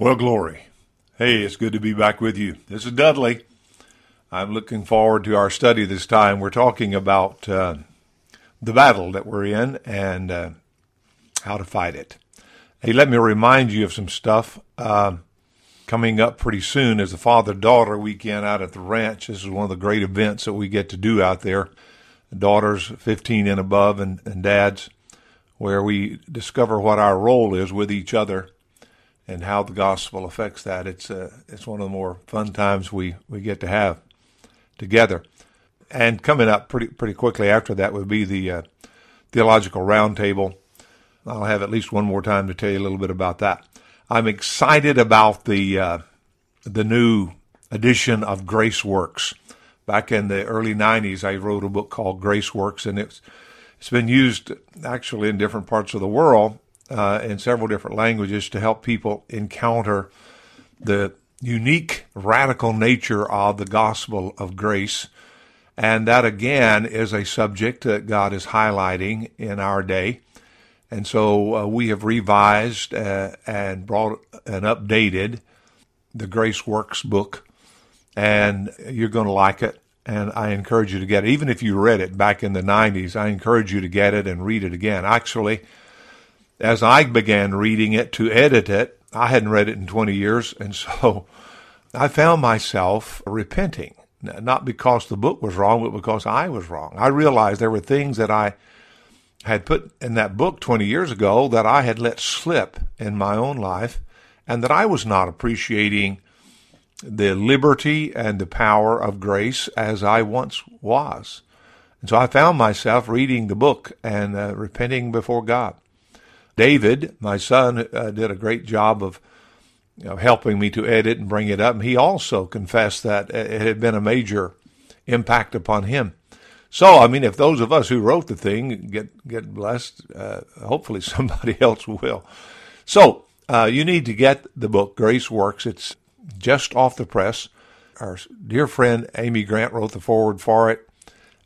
Well, glory. Hey, it's good to be back with you. This is Dudley. I'm looking forward to our study this time. We're talking about uh, the battle that we're in and uh, how to fight it. Hey, let me remind you of some stuff uh, coming up pretty soon is the father daughter weekend out at the ranch. This is one of the great events that we get to do out there. Daughters 15 and above and, and dads, where we discover what our role is with each other and how the gospel affects that. It's uh, it's one of the more fun times we, we get to have together. And coming up pretty pretty quickly after that would be the uh, theological roundtable. I'll have at least one more time to tell you a little bit about that. I'm excited about the uh, the new edition of Grace Works. Back in the early '90s, I wrote a book called Grace Works, and it's it's been used actually in different parts of the world uh, in several different languages to help people encounter the unique, radical nature of the gospel of grace. And that again is a subject that God is highlighting in our day. And so uh, we have revised uh, and brought and updated the Grace Works book, and you're going to like it. And I encourage you to get it. Even if you read it back in the 90s, I encourage you to get it and read it again. Actually, as I began reading it to edit it, I hadn't read it in 20 years, and so I found myself repenting, not because the book was wrong, but because I was wrong. I realized there were things that I had put in that book 20 years ago that I had let slip in my own life, and that I was not appreciating the liberty and the power of grace as I once was. And so I found myself reading the book and uh, repenting before God. David, my son, uh, did a great job of you know, helping me to edit and bring it up. And he also confessed that it had been a major impact upon him. So, I mean, if those of us who wrote the thing get get blessed, uh, hopefully somebody else will. So, uh, you need to get the book Grace Works. It's just off the press. Our dear friend Amy Grant wrote the foreword for it,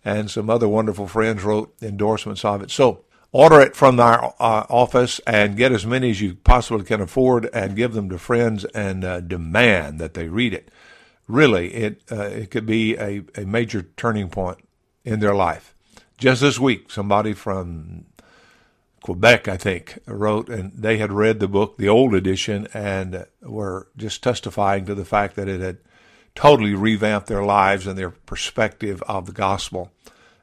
and some other wonderful friends wrote endorsements of it. So, order it from our uh, office and get as many as you possibly can afford and give them to friends and uh, demand that they read it. Really, it uh, it could be a, a major turning point in their life. Just this week, somebody from Quebec, I think, wrote, and they had read the book, the old edition, and were just testifying to the fact that it had totally revamped their lives and their perspective of the gospel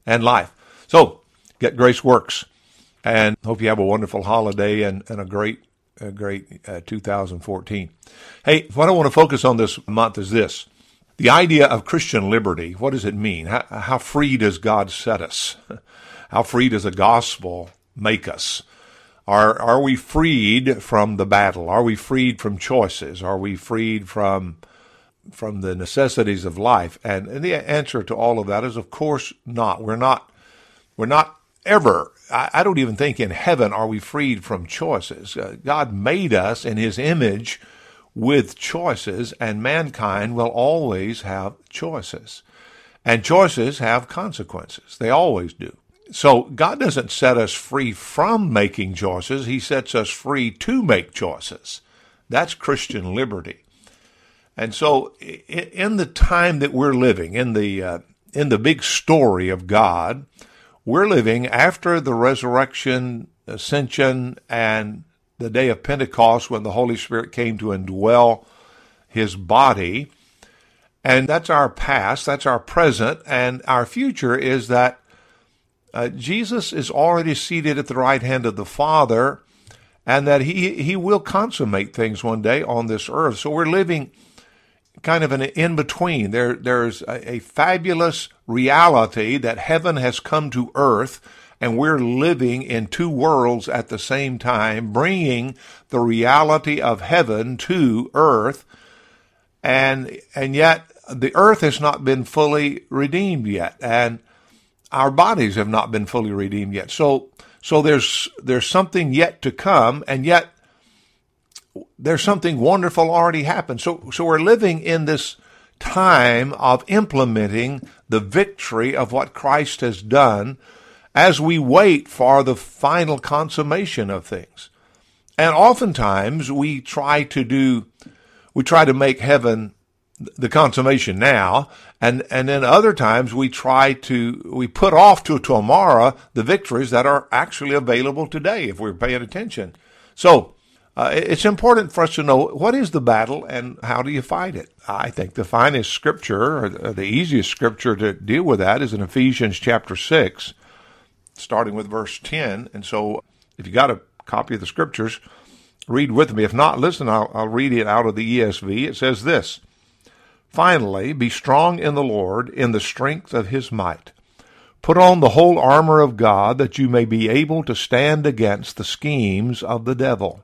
and life. So, get Grace Works and hope you have a wonderful holiday and, and a great, a great uh, 2014. Hey, what I want to focus on this month is this. The idea of Christian liberty, what does it mean? How, how free does God set us? How free does the gospel make us? Are, are we freed from the battle? Are we freed from choices? Are we freed from, from the necessities of life? And, and the answer to all of that is, of course, not. We're not, we're not ever, I, don't even think in heaven are we freed from choices. Uh, God made us in His image with choices, and mankind will always have choices. And choices have consequences. They always do. So God doesn't set us free from making choices. He sets us free to make choices. That's Christian liberty. And so in the time that we're living, in the, uh, in the big story of God, we're living after the resurrection, ascension, and the day of Pentecost when the Holy Spirit came to indwell his body. And that's our past, that's our present, and our future is that uh, Jesus is already seated at the right hand of the Father, and that he, he will consummate things one day on this earth. So we're living kind of an in between. There, there's a, a fabulous reality that heaven has come to earth and we're living in two worlds at the same time, bringing the reality of heaven to earth. And, and yet the earth has not been fully redeemed yet. And our bodies have not been fully redeemed yet. So, so there's, there's something yet to come. And yet there's something wonderful already happened. So, so we're living in this time of implementing the victory of what Christ has done as we wait for the final consummation of things. And oftentimes we try to do, we try to make heaven the consummation now, and and then other times we try to we put off to tomorrow the victories that are actually available today if we're paying attention. So uh, it's important for us to know what is the battle and how do you fight it. I think the finest scripture, or the easiest scripture to deal with that, is in Ephesians chapter six, starting with verse ten. And so, if you got a copy of the scriptures, read with me. If not, listen. I'll, I'll read it out of the ESV. It says this. Finally, be strong in the Lord, in the strength of his might. Put on the whole armor of God, that you may be able to stand against the schemes of the devil.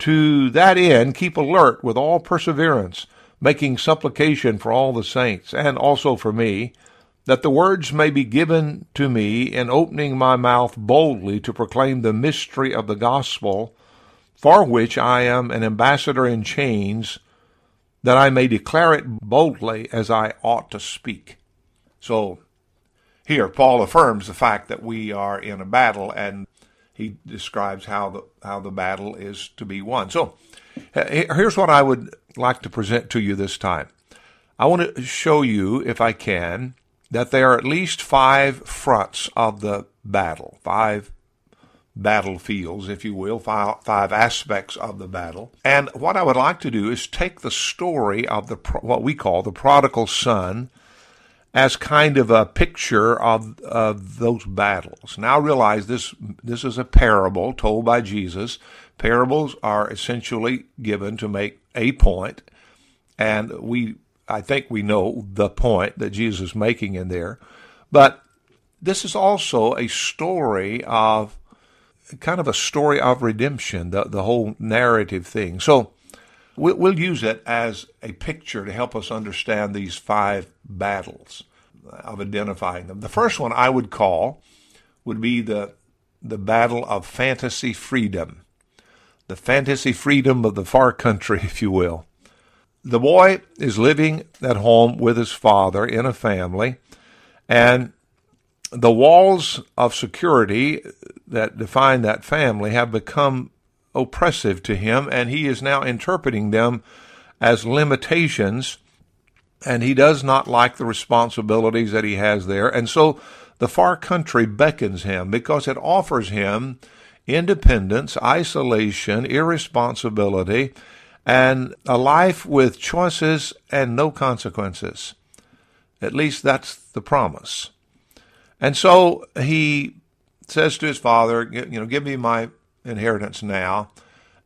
To that end, keep alert with all perseverance, making supplication for all the saints, and also for me, that the words may be given to me in opening my mouth boldly to proclaim the mystery of the gospel, for which I am an ambassador in chains that I may declare it boldly as I ought to speak. So here Paul affirms the fact that we are in a battle and he describes how the how the battle is to be won. So uh, here's what I would like to present to you this time. I want to show you if I can that there are at least 5 fronts of the battle, 5 battlefields, if you will, five, five, aspects of the battle. And what I would like to do is take the story of the what we call the prodigal son as kind of a picture of of those battles. Now realize this this is a parable told by Jesus. Parables are essentially given to make a point, and we I think we know the point that Jesus is making in there. But this is also a story of kind of a story of redemption, the, the whole narrative thing. So we'll, we'll use it as a picture to help us understand these five battles of identifying them. The first one I would call would be the the battle of fantasy freedom, the fantasy freedom of the far country, if you will. The boy is living at home with his father in a family, and the walls of security that define that family have become oppressive to him, and he is now interpreting them as limitations, and he does not like the responsibilities that he has there. And so the far country beckons him because it offers him independence, isolation, irresponsibility, and a life with choices and no consequences. At least that's the promise. And so he says to his father, you know, give me my inheritance now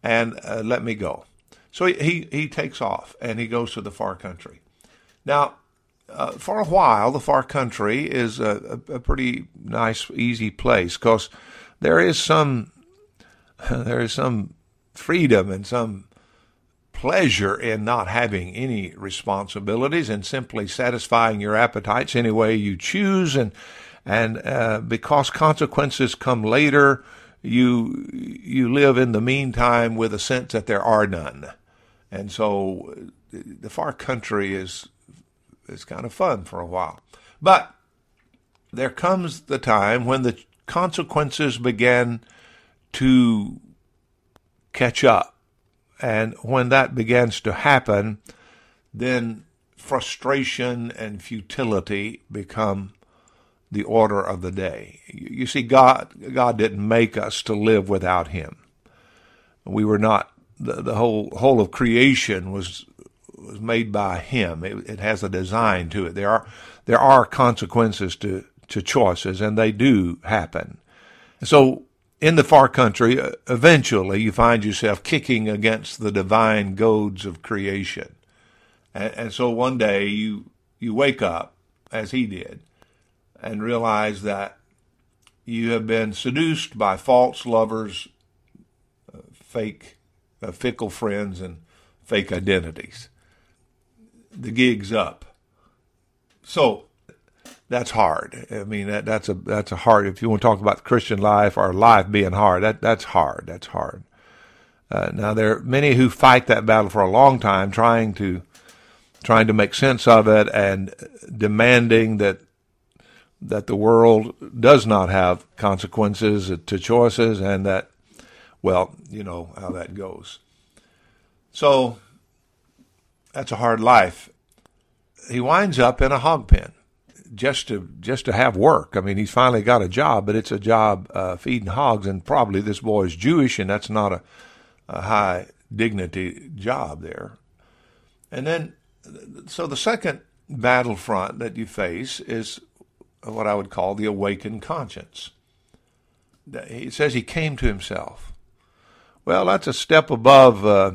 and uh, let me go. So he, he, takes off and he goes to the far country. Now, uh, for a while, the far country is a, a, a pretty nice, easy place because there is some there is some freedom and some pleasure in not having any responsibilities and simply satisfying your appetites any way you choose and and uh, because consequences come later, you you live in the meantime with a sense that there are none, and so the far country is is kind of fun for a while, but there comes the time when the consequences begin to catch up, and when that begins to happen, then frustration and futility become the order of the day. You see, God, God didn't make us to live without Him. We were not the, the whole whole of creation was was made by Him. It, it has a design to it. There are there are consequences to to choices, and they do happen. So in the far country, uh, eventually you find yourself kicking against the divine goads of creation. And, and, so one day you, you wake up, as he did, and realize that you have been seduced by false lovers, uh, fake, uh, fickle friends, and fake identities. The gig's up. So that's hard. I mean, that, that's a that's a hard. If you want to talk about Christian life or life being hard, that that's hard. That's hard. Uh, now there are many who fight that battle for a long time, trying to trying to make sense of it and demanding that that the world does not have consequences to choices and that well, you know how that goes. So that's a hard life. He winds up in a hog pen just to just to have work. I mean, he's finally got a job, but it's a job uh, feeding hogs, and probably this boy is Jewish, and that's not a, a high dignity job there. And then, so the second battlefront that you face is what I would call the awakened conscience. He says he came to himself. Well, that's a step above uh,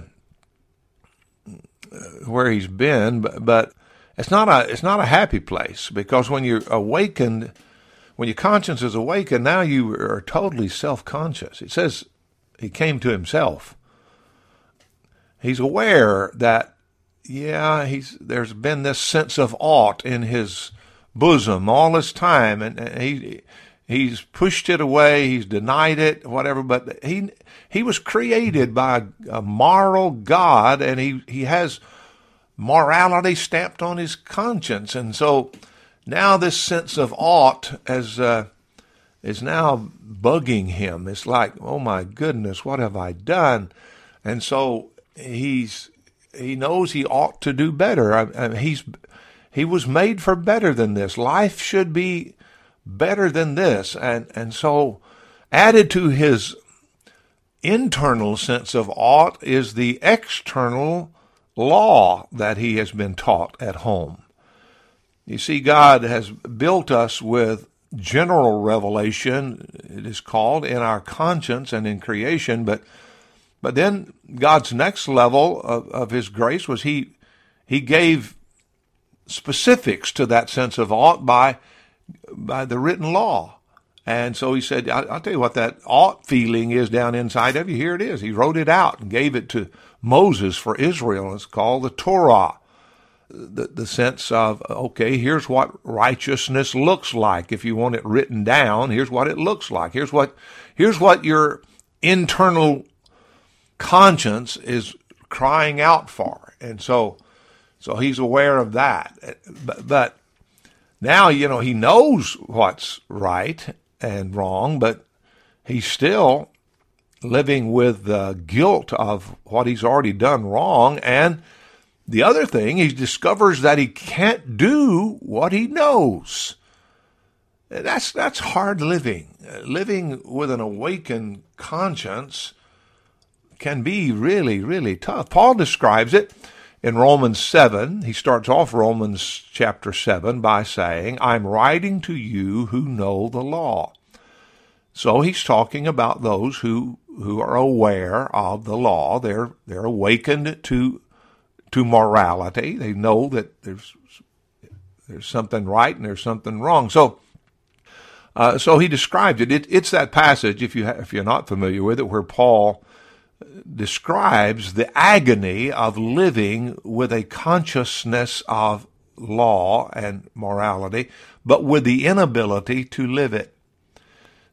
where he's been, but, but it's not a it's not a happy place because when you're awakened, when your conscience is awakened, now you are totally self-conscious. It says he came to himself. He's aware that yeah, he's there's been this sense of ought in his bosom all this time, and, he he's pushed it away, he's denied it, whatever. But he he was created by a moral God, and he he has morality stamped on his conscience. And so now this sense of ought as, uh, is now bugging him. It's like, oh my goodness, what have I done? And so he's he knows he ought to do better. I, I, he's he was made for better than this. Life should be better than this. And and so added to his internal sense of ought is the external law that he has been taught at home. You see, God has built us with general revelation, it is called, in our conscience and in creation, but but then God's next level of, of his grace was he he gave specifics to that sense of ought by by the written law. And so he said, I'll tell you what that ought feeling is down inside of you. Here it is. He wrote it out and gave it to Moses for Israel. It's called the Torah. The, the sense of, okay, here's what righteousness looks like. If you want it written down, here's what it looks like. Here's what, here's what your internal conscience is crying out for. And so, so he's aware of that. But, but now, you know, he knows what's right and wrong, but he's still living with the guilt of what he's already done wrong. And the other thing, he discovers that he can't do what he knows. That's, that's hard living. Living with an awakened conscience can be really, really tough. Paul describes it in Romans 7. He starts off Romans chapter 7 by saying, I'm writing to you who know the law. So he's talking about those who who are aware of the law. They're they're awakened to to morality. They know that there's there's something right and there's something wrong. So uh, so he describes it. it. It's that passage, if you ha- if you're not familiar with it, where Paul describes the agony of living with a consciousness of law and morality, but with the inability to live it.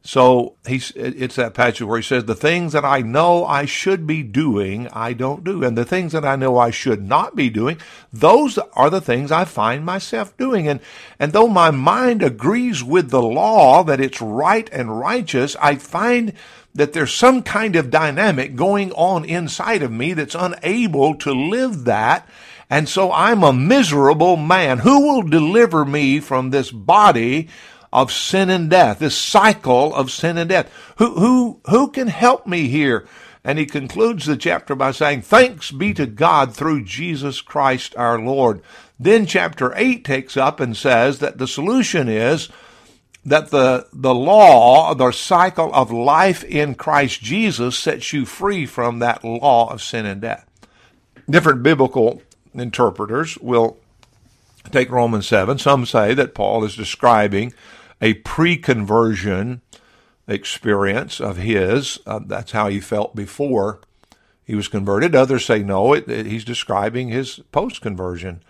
So he's, it's that passage where he says, the things that I know I should be doing, I don't do. And the things that I know I should not be doing, those are the things I find myself doing. And, and though my mind agrees with the law that it's right and righteous, I find that there's some kind of dynamic going on inside of me that's unable to live that. And so I'm a miserable man. Who will deliver me from this body of sin and death, this cycle of sin and death. Who, who, who can help me here? And he concludes the chapter by saying, Thanks be to God through Jesus Christ our Lord. Then chapter 8 takes up and says that the solution is that the, the law, the cycle of life in Christ Jesus sets you free from that law of sin and death. Different biblical interpreters will take Romans 7. Some say that Paul is describing a pre-conversion experience of his. Uh, that's how he felt before he was converted. Others say no, it, it, he's describing his post-conversion.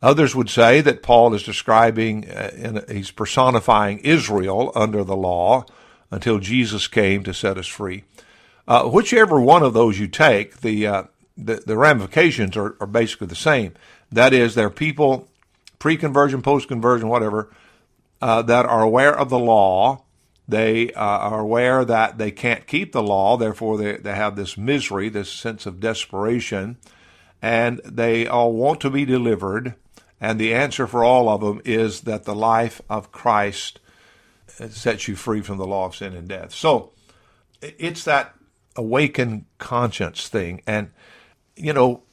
Others would say that Paul is describing, uh, in, he's personifying Israel under the law until Jesus came to set us free. Uh, whichever one of those you take, the, uh, the, the ramifications are, are basically the same. That is, they're people, pre-conversion, post-conversion, whatever, uh, that are aware of the law. They uh, are aware that they can't keep the law, therefore they, they have this misery, this sense of desperation, and they all want to be delivered. And the answer for all of them is that the life of Christ sets you free from the law of sin and death. So it's that awakened conscience thing. And, you know,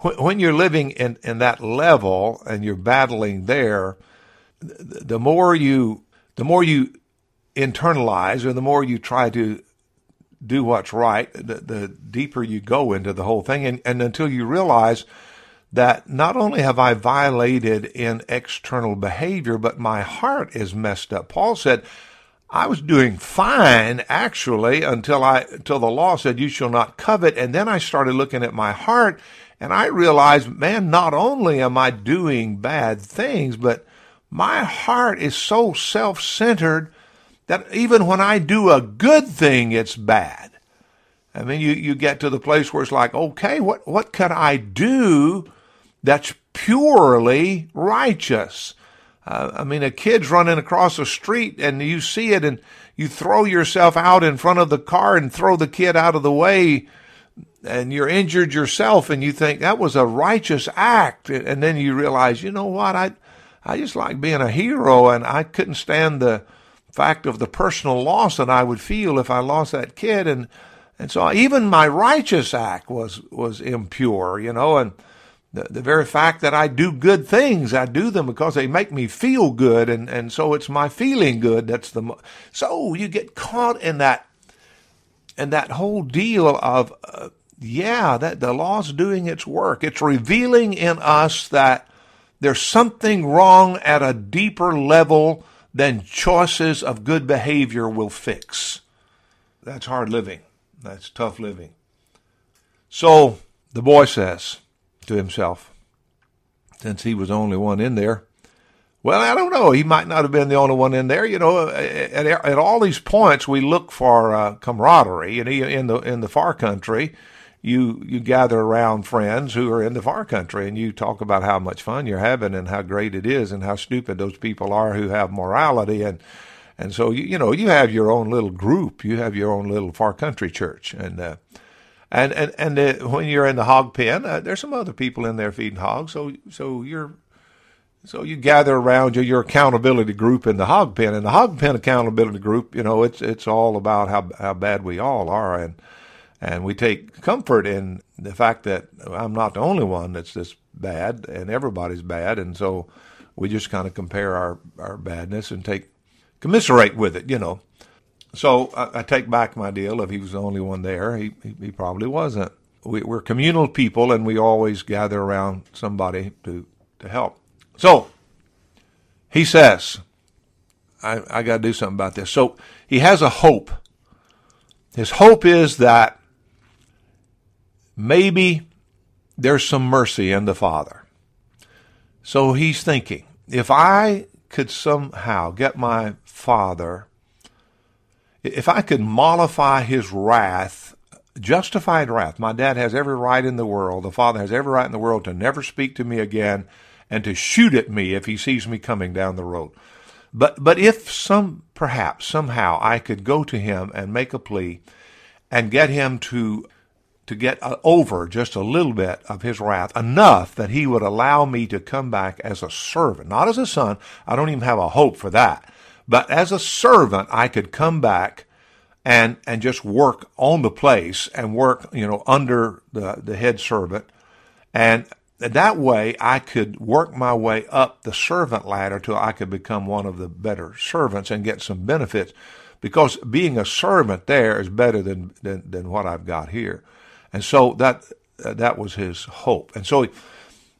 when you're living in, in that level and you're battling there, the more you the more you internalize or the more you try to do what's right, the, the deeper you go into the whole thing, and, and until you realize that not only have I violated in external behavior, but my heart is messed up. Paul said, I was doing fine actually until I until the law said you shall not covet, and then I started looking at my heart and I realized, man, not only am I doing bad things, but my heart is so self centered that even when I do a good thing, it's bad. I mean, you, you get to the place where it's like, okay, what, what can I do that's purely righteous? Uh, I mean, a kid's running across the street and you see it and you throw yourself out in front of the car and throw the kid out of the way and you're injured yourself and you think that was a righteous act. And then you realize, you know what? I, I just like being a hero, and I couldn't stand the fact of the personal loss that I would feel if I lost that kid, and and so even my righteous act was was impure, you know, and the the very fact that I do good things, I do them because they make me feel good, and and so it's my feeling good that's the so you get caught in that and that whole deal of uh, yeah that the law's doing its work. It's revealing in us that there's something wrong at a deeper level than choices of good behavior will fix. That's hard living. That's tough living. So the boy says to himself, since he was the only one in there, well, I don't know. He might not have been the only one in there. You know, at, at all these points, we look for uh, camaraderie. And in the in the far country, you you gather around friends who are in the far country and you talk about how much fun you're having and how great it is and how stupid those people are who have morality. And and so you you know you have your own little group. You have your own little far country church. And uh, and and and uh, when you're in the hog pen uh, there's some other people in there feeding hogs. So so you're so you gather around your, your accountability group in the hog pen. And the hog pen accountability group you know it's it's all about how how bad we all are. And and we take comfort in the fact that I'm not the only one that's this bad, and everybody's bad. And so we just kind of compare our, our badness and take commiserate with it, you know. So I, I take back my deal. If he was the only one there, he, he, he probably wasn't. We, we're communal people, and we always gather around somebody to, to help. So he says, I, I got to do something about this. So he has a hope. His hope is that maybe there's some mercy in the Father. So he's thinking, if I could somehow get my Father, if I could mollify his wrath, justified wrath, my dad has every right in the world, the Father has every right in the world to never speak to me again and to shoot at me if he sees me coming down the road. But, but if some, perhaps, somehow I could go to him and make a plea and get him to to get uh, over just a little bit of his wrath, enough that he would allow me to come back as a servant, not as a son. I don't even have a hope for that. But as a servant, I could come back and and just work on the place and work you know under the the head servant and that way I could work my way up the servant ladder till I could become one of the better servants and get some benefits because being a servant there is better than than, than what I've got here and so that uh, that was his hope and so he,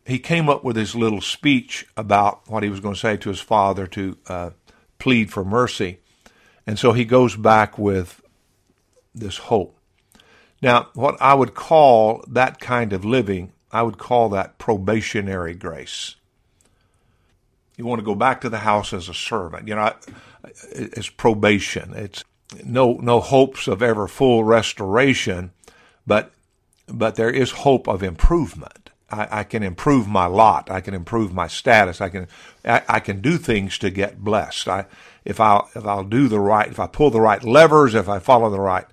he came up with his little speech about what he was going to say to his father to uh, plead for mercy and so he goes back with this hope. Now, what I would call that kind of living, I would call that probationary grace. You want to go back to the house as a servant. You know, it's probation. It's no no hopes of ever full restoration, but but there is hope of improvement. I, I, can improve my lot. I can improve my status. I can I, I can do things to get blessed. I if I if I'll do the right, if I pull the right levers, if I follow the right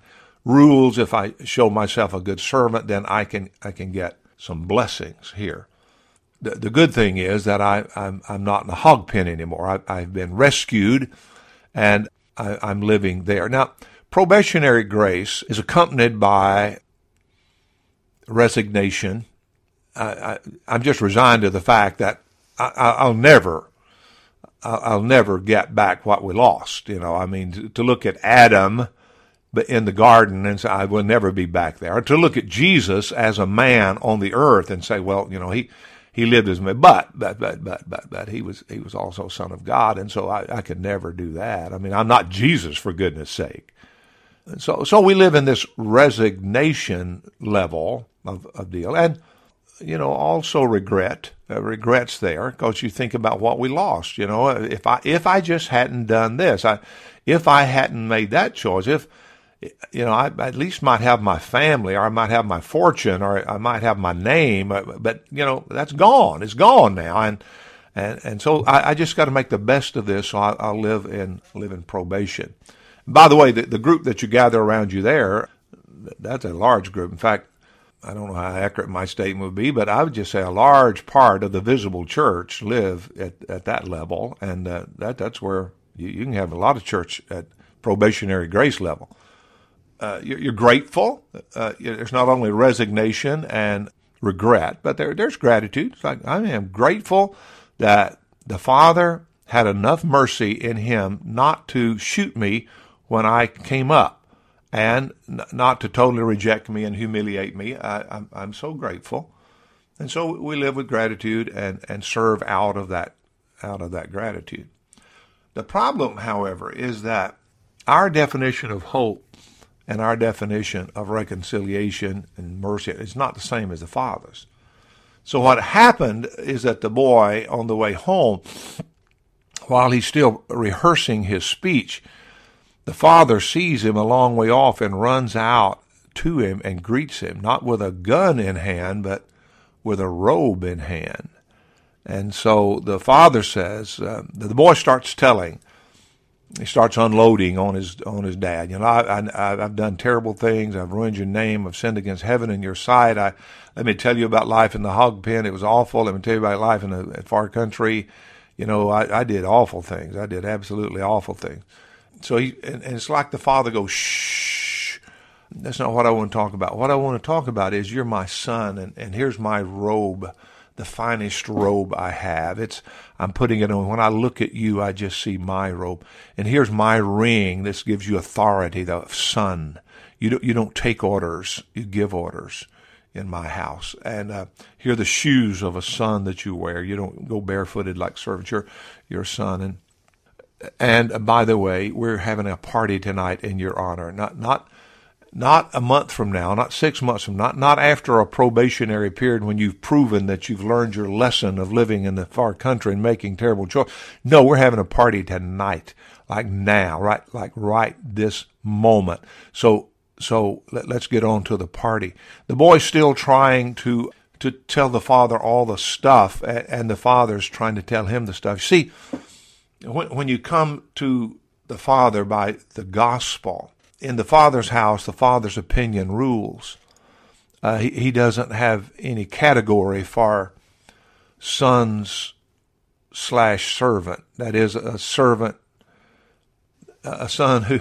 rules, if I show myself a good servant, then I can I can get some blessings here. The, the good thing is that I, I'm I'm not in a hog pen anymore. I, have been rescued, and I, I'm living there now. Probationary grace is accompanied by resignation. I, am just resigned to the fact that I, will never I'll never get back what we lost. You know, I mean, to, look at Adam in the garden and say, I will never be back there. To look at Jesus as a man on the earth and say, well, you know, he, he lived as man, but, but, but, but, but, but he was, he was also son of God. And so I, I could never do that. I mean, I'm not Jesus for goodness sake. So, so we live in this resignation level of, of deal. And, you know, also regret, uh, regrets there because you think about what we lost. You know, if I if I just hadn't done this, I if I hadn't made that choice, if you know, I at least might have my family, or I might have my fortune, or I might have my name, uh, but you know, that's gone. It's gone now, and and and so I, I just got to make the best of this. So I, I'll live in live in probation. By the way, the, the group that you gather around you there, that's a large group. In fact, I don't know how accurate my statement would be, but I would just say a large part of the visible church live at, at that level, and uh, that that's where you, you, can have a lot of church at probationary grace level. Uh, you're, you're, grateful. Uh, there's not only resignation and regret, but there, there's gratitude. It's like I am grateful that the Father had enough mercy in Him not to shoot me when I came up and not to totally reject me and humiliate me. I, am I'm, I'm so grateful, and so we live with gratitude and and serve out of that out of that gratitude. The problem, however, is that our definition of hope and our definition of reconciliation and mercy is not the same as the Father's. So what happened is that the boy on the way home, while he's still rehearsing his speech, the father sees him a long way off and runs out to him and greets him, not with a gun in hand, but with a robe in hand. And so the father says, uh, the boy starts telling, he starts unloading on his on his dad. You know, I, I, I've done terrible things. I've ruined your name. I've sinned against heaven and your sight. I let me tell you about life in the hog pen. It was awful. Let me tell you about life in the far country. You know, I, I did awful things. I did absolutely awful things. So he, and, and it's like the father goes, shh. That's not what I want to talk about. What I want to talk about is you're my son, and, and here's my robe, the finest robe I have. It's I'm putting it on. When I look at you, I just see my robe, and here's my ring. This gives you authority, the son. You don't you don't take orders, you give orders in my house. And uh, here are the shoes of a son that you wear. You don't go barefooted like servants. You're, a son. And and uh, by the way, we're having a party tonight in your honor. Not not not a month from now, not six months from not not after a probationary period when you've proven that you've learned your lesson of living in the far country and making terrible choices. No, we're having a party tonight, like now, right, like right this moment. So so let, us get on to the party. The boy's still trying to to tell the father all the stuff, and the father's trying to tell him the stuff. See when, when you come to the Father by the gospel, in the Father's house, the Father's opinion rules. Uh, he, he doesn't have any category for sons slash servant. That is, a servant, a son who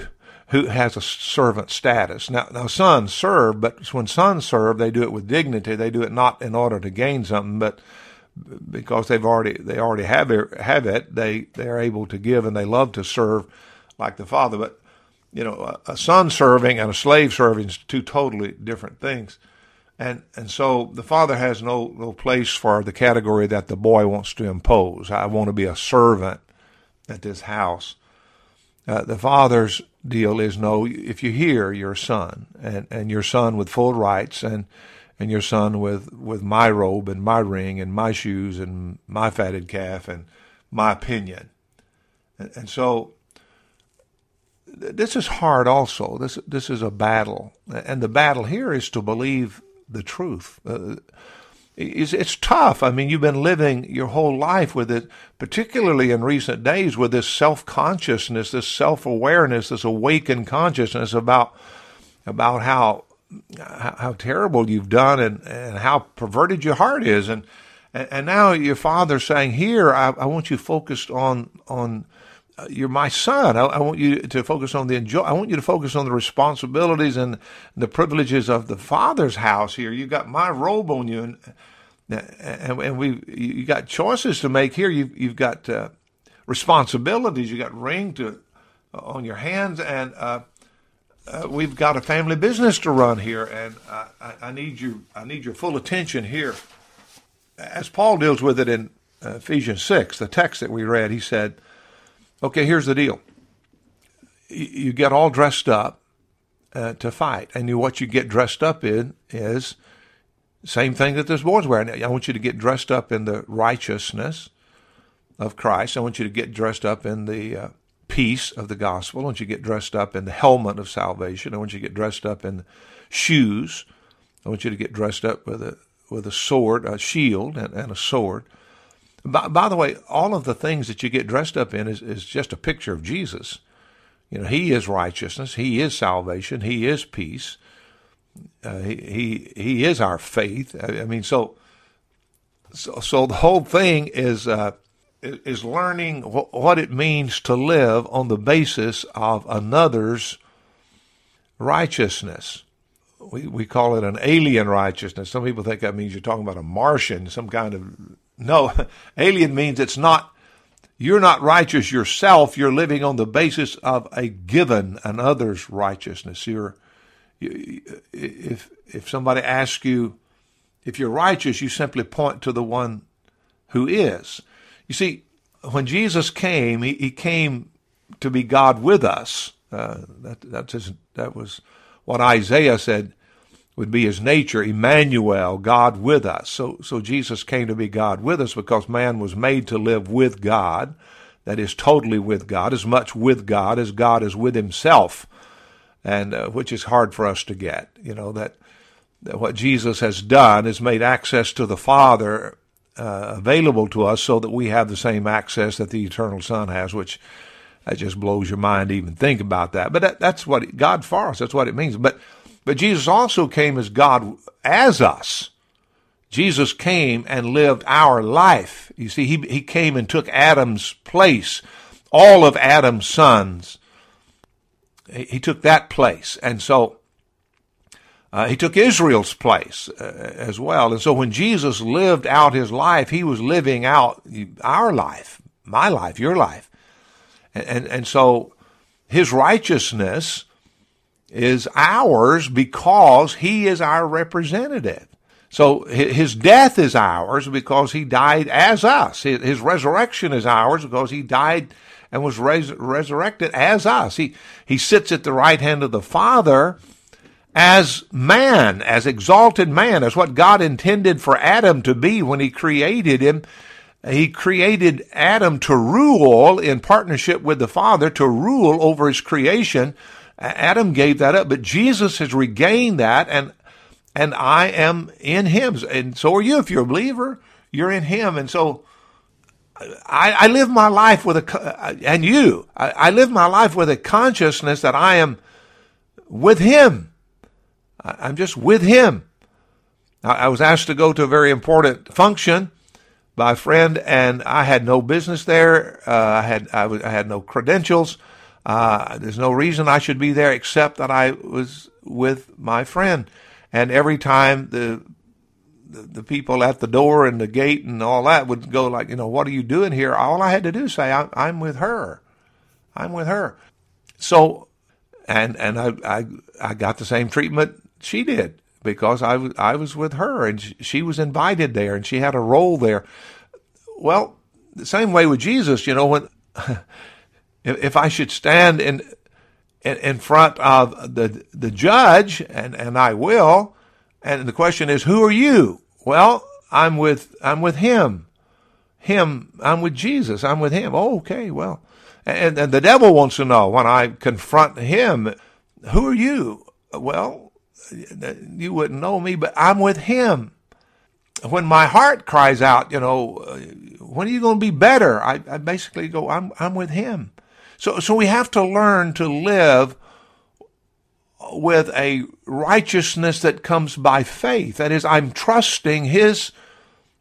who has a servant status. Now, now sons serve, but when sons serve, they do it with dignity. They do it not in order to gain something, but because they've already they already have it, have it. They they are able to give and they love to serve like the father. But you know, a, a son serving and a slave serving is two totally different things. And and so the father has no no place for the category that the boy wants to impose. I want to be a servant at this house. Uh, the father's deal is no. If you hear your son and and your son with full rights and and your son with with my robe and my ring and my shoes and my fatted calf and my opinion, and, and so this is hard. Also, this this is a battle, and the battle here is to believe the truth. Uh, it's, it's tough. I mean, you've been living your whole life with it, particularly in recent days, with this self consciousness, this self awareness, this awakened consciousness about about how how terrible you've done and, and how perverted your heart is, and and, now your father's saying, "Here, I, I want you focused on on." Uh, you're my son. I, I, want you to focus on the enjoy. I want you to focus on the responsibilities and the privileges of the Father's house. Here, you've got my robe on you, and and, and we you got choices to make here. You've you've got uh, responsibilities. You got ring to uh, on your hands, and uh, uh, we've got a family business to run here, and I, I, need you. I need your full attention here. As Paul deals with it in Ephesians six, the text that we read, he said Okay, here's the deal. You get all dressed up uh, to fight, and you, what you get dressed up in is same thing that this boy's wearing. I want you to get dressed up in the righteousness of Christ. I want you to get dressed up in the uh, peace of the gospel. Want you get dressed up in the helmet of salvation. I want you to get dressed up in shoes. I want you to get dressed up with a with a sword, a shield, and, and a sword. By, by, the way, all of the things that you get dressed up in is, is just a picture of Jesus. You know, He is righteousness. He is salvation. He is peace. Uh, he, he He is our faith. I, I mean, so, so so the whole thing is uh, is learning what it means to live on the basis of another's righteousness. We we call it an alien righteousness. Some people think that means you're talking about a Martian, some kind of no, alien means it's not, you're not righteous yourself. You're living on the basis of a given, another's righteousness. You're, you, if, if somebody asks you if you're righteous, you simply point to the one who is. You see, when Jesus came, he, he came to be God with us. Uh, that, that's his, that was what Isaiah said would be his nature, Emmanuel, God with us. So, so Jesus came to be God with us because man was made to live with God, that is totally with God, as much with God as God is with himself, and uh, which is hard for us to get. You know, that, that what Jesus has done is made access to the Father uh, available to us so that we have the same access that the eternal Son has, which that just blows your mind to even think about that. But that, that's what God for us. That's what it means. But but Jesus also came as God as us. Jesus came and lived our life. You see, he, he came and took Adam's place, all of Adam's sons. He, he took that place. And so uh, he took Israel's place uh, as well. And so when Jesus lived out his life, he was living out our life, my life, your life. And, and, and so his righteousness is ours because he is our representative. So his death is ours because he died as us. His resurrection is ours because he died and was res- resurrected as us. He, he sits at the right hand of the Father as man, as exalted man, as what God intended for Adam to be when he created him. He created Adam to rule in partnership with the Father, to rule over his creation Adam gave that up, but Jesus has regained that, and and I am in Him, and so are you. If you're a believer, you're in Him, and so I, I live my life with a, and you, I, I live my life with a consciousness that I am with Him. I, am just with Him. I, I was asked to go to a very important function by a friend, and I had no business there. Uh, I had I, had no credentials. Uh, there's no reason I should be there except that I was with my friend. And every time the, the the people at the door and the gate and all that would go like, you know, what are you doing here? All I had to do is say, I'm, I'm with her. I'm with her. So, and and I I I got the same treatment she did because I was I was with her and she was invited there and she had a role there. Well, the same way with Jesus, you know, when if I should stand in in, in front of the the judge, and and I will, and the question is, who are you? Well, I'm with I'm with him, him. I'm with Jesus. I'm with him. Oh, okay, well, and and the devil wants to know when I confront him, who are you? Well, you wouldn't know me, but I'm with him. When my heart cries out, you know, uh, when are you going to be better? I, I basically go, I'm I'm with him. So, so we have to learn to live with a righteousness that comes by faith. That is, I'm trusting His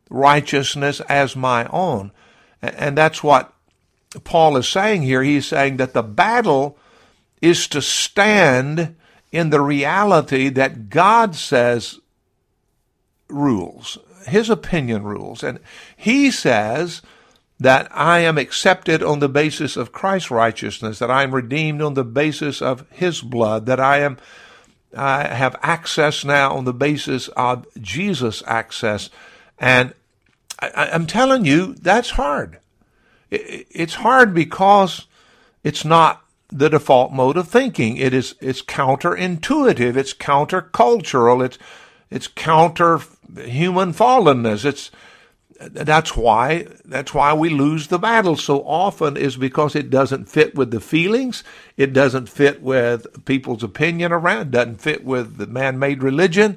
righteousness as my own. And that's what Paul is saying here. He's saying that the battle is to stand in the reality that God says rules. His opinion rules. And He says that I am accepted on the basis of Christ's righteousness, that I am redeemed on the basis of His blood, that I am I have access now on the basis of Jesus' access, and I, am telling you that's hard. it's hard because it's not the default mode of thinking. It is it's counterintuitive. It's countercultural. It's it's counter human fallenness. It's that's why that's why we lose the battle so often is because it doesn't fit with the feelings it doesn't fit with people's opinion around it doesn't fit with the man-made religion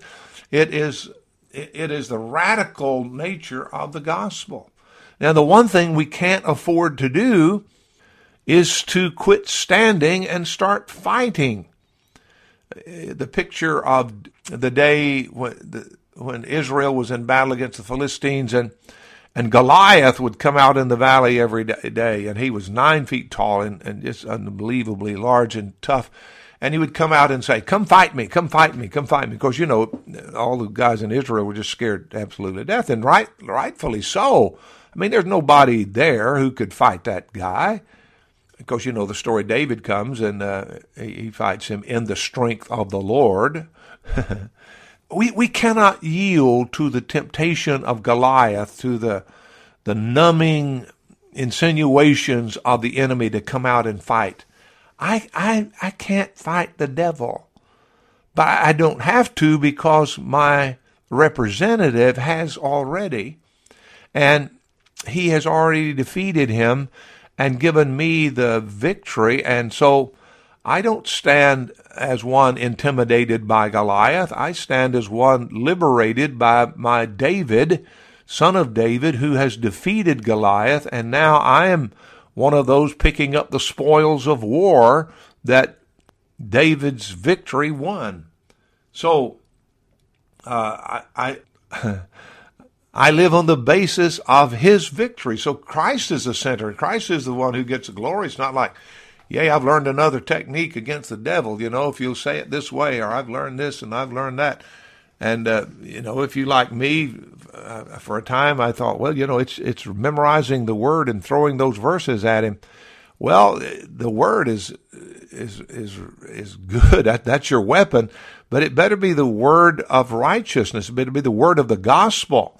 it is it is the radical nature of the gospel now the one thing we can't afford to do is to quit standing and start fighting the picture of the day when when Israel was in battle against the Philistines and and Goliath would come out in the valley every day, and he was nine feet tall and, and just unbelievably large and tough. And he would come out and say, Come fight me, come fight me, come fight me. Because, you know, all the guys in Israel were just scared absolutely to death, and right, rightfully so. I mean, there's nobody there who could fight that guy. Because, you know, the story David comes and uh, he fights him in the strength of the Lord. we, we cannot yield to the temptation of Goliath, to the, the numbing insinuations of the enemy to come out and fight. I, I, I can't fight the devil, but I don't have to because my representative has already, and he has already defeated him and given me the victory. And so I don't stand as one intimidated by Goliath. I stand as one liberated by my David, son of David, who has defeated Goliath, and now I am one of those picking up the spoils of war that David's victory won. So, uh, I, I, I live on the basis of his victory. So Christ is the center. Christ is the one who gets the glory. It's not like yay, I've learned another technique against the devil, you know, if you'll say it this way, or I've learned this and I've learned that. And, uh, you know, if you like me, uh, for a time I thought, well, you know, it's, it's memorizing the word and throwing those verses at him. Well, the word is, is, is, is good. That, that's your weapon, but it better be the word of righteousness. It better be the word of the gospel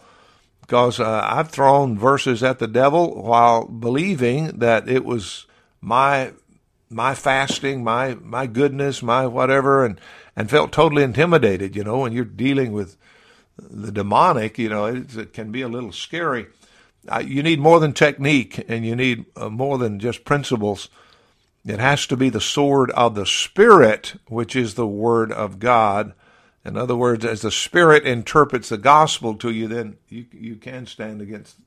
because uh, I've thrown verses at the devil while believing that it was my my fasting, my my goodness, my whatever, and and felt totally intimidated. You know, when you're dealing with the demonic, you know, it, it can be a little scary. Uh, you need more than technique, and you need uh, more than just principles. It has to be the sword of the Spirit, which is the Word of God. In other words, as the Spirit interprets the gospel to you, then you you can stand against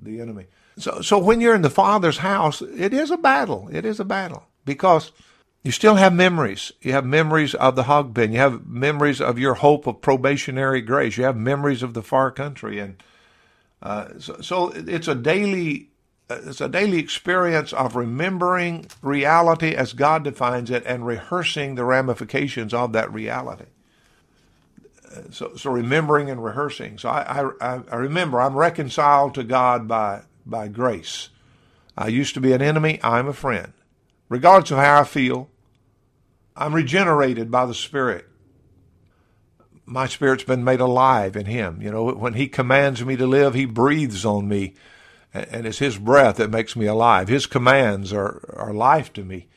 the enemy. So, so when you're in the Father's house, it is a battle. It is a battle because you still have memories. You have memories of the hog pen. You have memories of your hope of probationary grace. You have memories of the far country, and uh, so, so, it's a daily it's a daily experience of remembering reality as God defines it and rehearsing the ramifications of that reality. So, so remembering and rehearsing. So I, I, I remember I'm reconciled to God by, by grace. I used to be an enemy. I'm a friend. Regardless of how I feel, I'm regenerated by the Spirit. My spirit's been made alive in Him. You know, when He commands me to live, He breathes on me and it's His breath that makes me alive. His commands are, are life to me.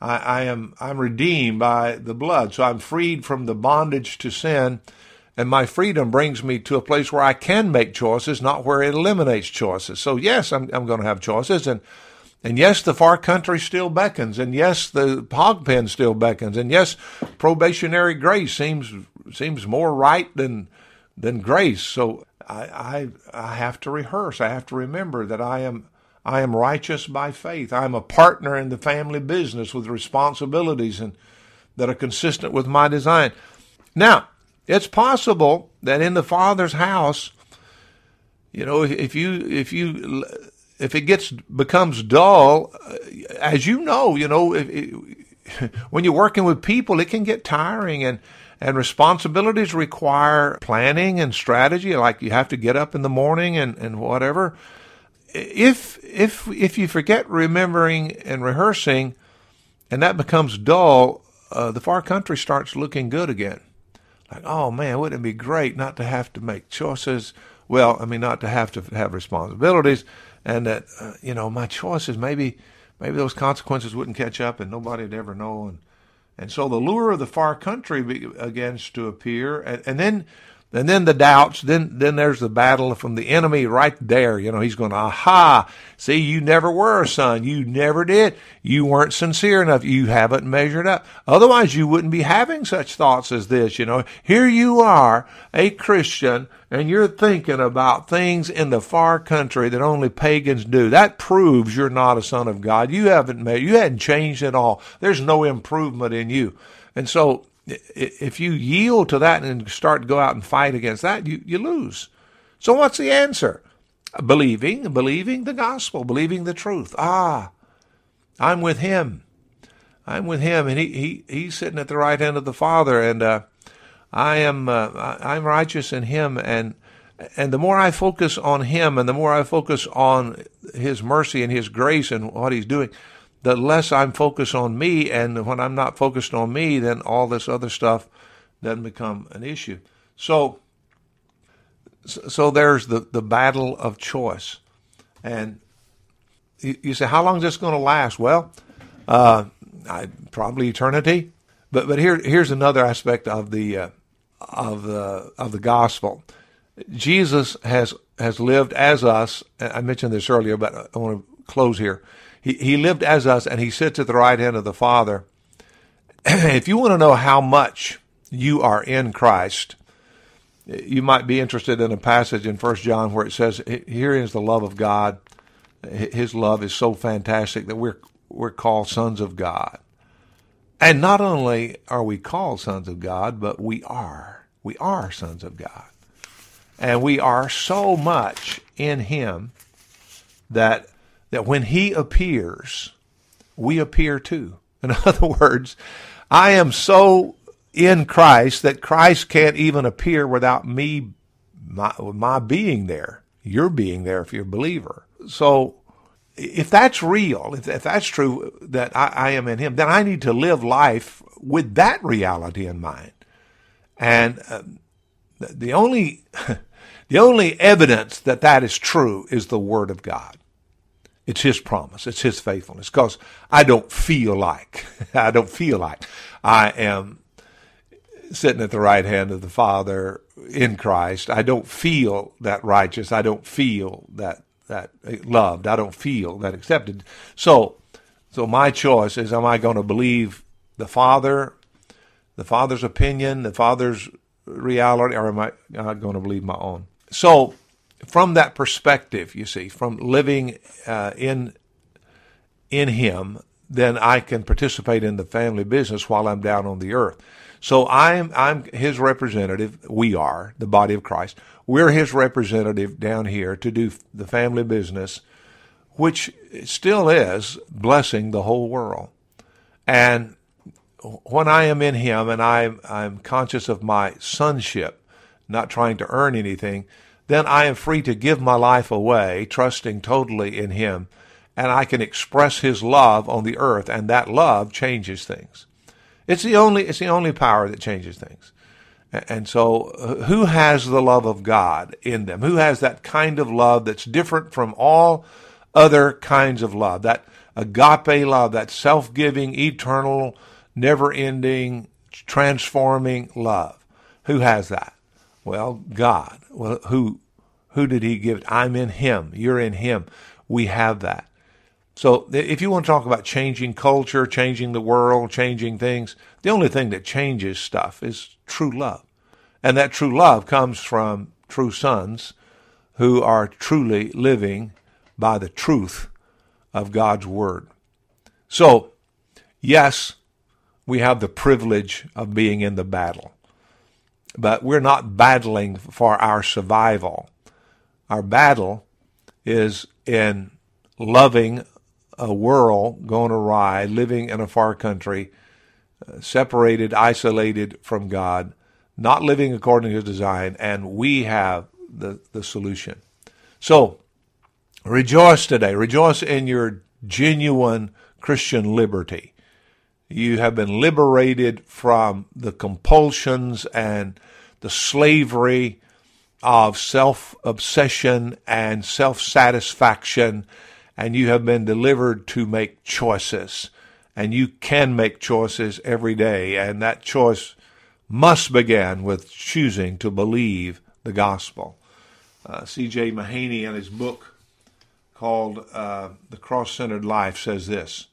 I, I am I'm redeemed by the blood, so I'm freed from the bondage to sin, and my freedom brings me to a place where I can make choices, not where it eliminates choices. So yes, I'm I'm going to have choices, and and yes, the far country still beckons, and yes, the hog pen still beckons, and yes, probationary grace seems seems more right than than grace. So I, I, I have to rehearse. I have to remember that I am I am righteous by faith. I am a partner in the family business with responsibilities and that are consistent with my design. Now, it's possible that in the Father's house, you know, if you if you if it gets becomes dull, uh, as you know, you know, if, when you're working with people, it can get tiring and and responsibilities require planning and strategy, like you have to get up in the morning and, and whatever. If if if you forget remembering and rehearsing, and that becomes dull, uh, the far country starts looking good again. Like, oh man, wouldn't it be great not to have to make choices? Well, I mean, not to have to have responsibilities, and that uh, you know my choices maybe maybe those consequences wouldn't catch up, and nobody'd ever know, and and so the lure of the far country begins to appear, and, and then and then the doubts. Then then there's the battle from the enemy right there. You know, he's going, aha, see, you never were a son. You never did. You weren't sincere enough. You haven't measured up. Otherwise, you wouldn't be having such thoughts as this. You know, here you are, a Christian, and you're thinking about things in the far country that only pagans do. That proves you're not a son of God. You haven't made, you hadn't changed at all. There's no improvement in you. And so if you yield to that and start to go out and fight against that, you, you lose. So what's the answer? Believing, believing the gospel, believing the truth. Ah, I'm with him. I'm with him, and he, he he's sitting at the right hand of the Father, and uh, I am uh, I'm righteous in him, and and the more I focus on him, and the more I focus on his mercy and his grace and what he's doing, the less I'm focused on me, and when I'm not focused on me, then all this other stuff doesn't become an issue. So, so there's the, the battle of choice. And you, you say, how long is this going to last? Well, uh, I, probably eternity. But but here here's another aspect of the uh, of the of the gospel. Jesus has has lived as us. I mentioned this earlier, but I want to close here. He, he lived as us and he sits at the right hand of the Father. if you want to know how much you are in Christ, you might be interested in a passage in First John where it says, "Here is the love of God. His love is so fantastic that we're we're called sons of God." And not only are we called sons of God, but we are. We are sons of God. And we are so much in Him that that when he appears, we appear too. In other words, I am so in Christ that Christ can't even appear without me, my, my being there. You're being there if you're a believer. So if that's real, if, if that's true that I, I am in him, then I need to live life with that reality in mind. And uh, the only, the only evidence that that is true is the Word of God. It's His promise. It's His faithfulness. Because I don't feel like, I don't feel like I am sitting at the right hand of the Father in Christ. I don't feel that righteous. I don't feel that that loved. I don't feel that accepted. So, so my choice is: Am I going to believe the Father, the Father's opinion, the Father's reality, or am I going to believe my own? So, from that perspective, you see, from living uh, in in Him, then I can participate in the family business while I'm down on the earth. So I'm I'm His representative. We are the body of Christ. We're His representative down here to do the family business which still is blessing the whole world. And when I am in Him and I'm I'm conscious of my sonship, not trying to earn anything, then I am free to give my life away, trusting totally in Him, and I can express His love on the earth, and that love changes things. It's the only, it's the only power that changes things. And so, uh, who has the love of God in them? Who has that kind of love that's different from all other kinds of love? That agape love, that self giving, eternal, never ending, transforming love. Who has that? Well, God. Well, who, who did He give? I'm in Him. You're in Him. We have that. So if you want to talk about changing culture, changing the world, changing things, the only thing that changes stuff is true love. And that true love comes from true sons who are truly living by the truth of God's Word. So, yes, we have the privilege of being in the battle, but we're not battling for our survival. Our battle is in loving a world going awry, living in a far country, uh, separated, isolated from God, not living according to His design, and we have the, the solution. So, rejoice today. Rejoice in your genuine Christian liberty. You have been liberated from the compulsions and the slavery of self obsession and self satisfaction and you have been delivered to make choices. And you can make choices every day, and that choice must begin with choosing to believe the gospel. Uh, C.J. Mahaney, in his book called uh, The Cross Centered Life, says this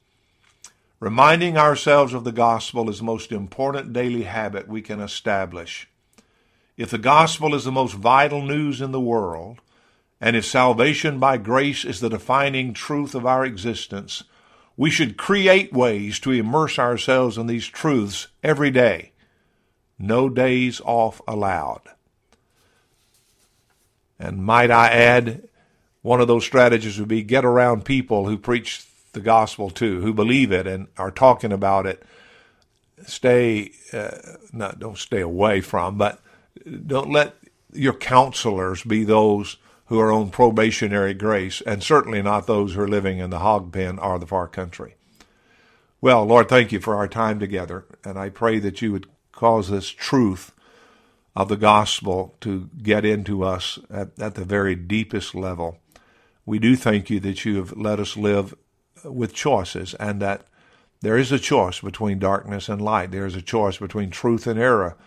Reminding ourselves of the gospel is the most important daily habit we can establish. If the gospel is the most vital news in the world, and if salvation by grace is the defining truth of our existence, we should create ways to immerse ourselves in these truths every day. No days off allowed. And might I add, one of those strategies would be get around people who preach the gospel too, who believe it and are talking about it. Stay, uh, not don't stay away from, but don't let your counselors be those who are on probationary grace, and certainly not those who are living in the hog pen or the far country. Well, Lord, thank you for our time together, and I pray that you would cause this truth of the gospel to get into us at, at the very deepest level. We do thank you that you have let us live with choices and that there is a choice between darkness and light. There is a choice between truth and error.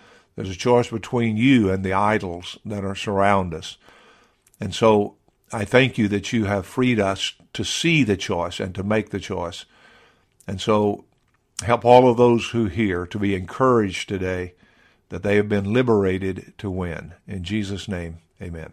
There's a choice between you and the idols that are surround us. And so I thank you that you have freed us to see the choice and to make the choice. And so help all of those who hear to be encouraged today that they have been liberated to win. In Jesus' name, amen.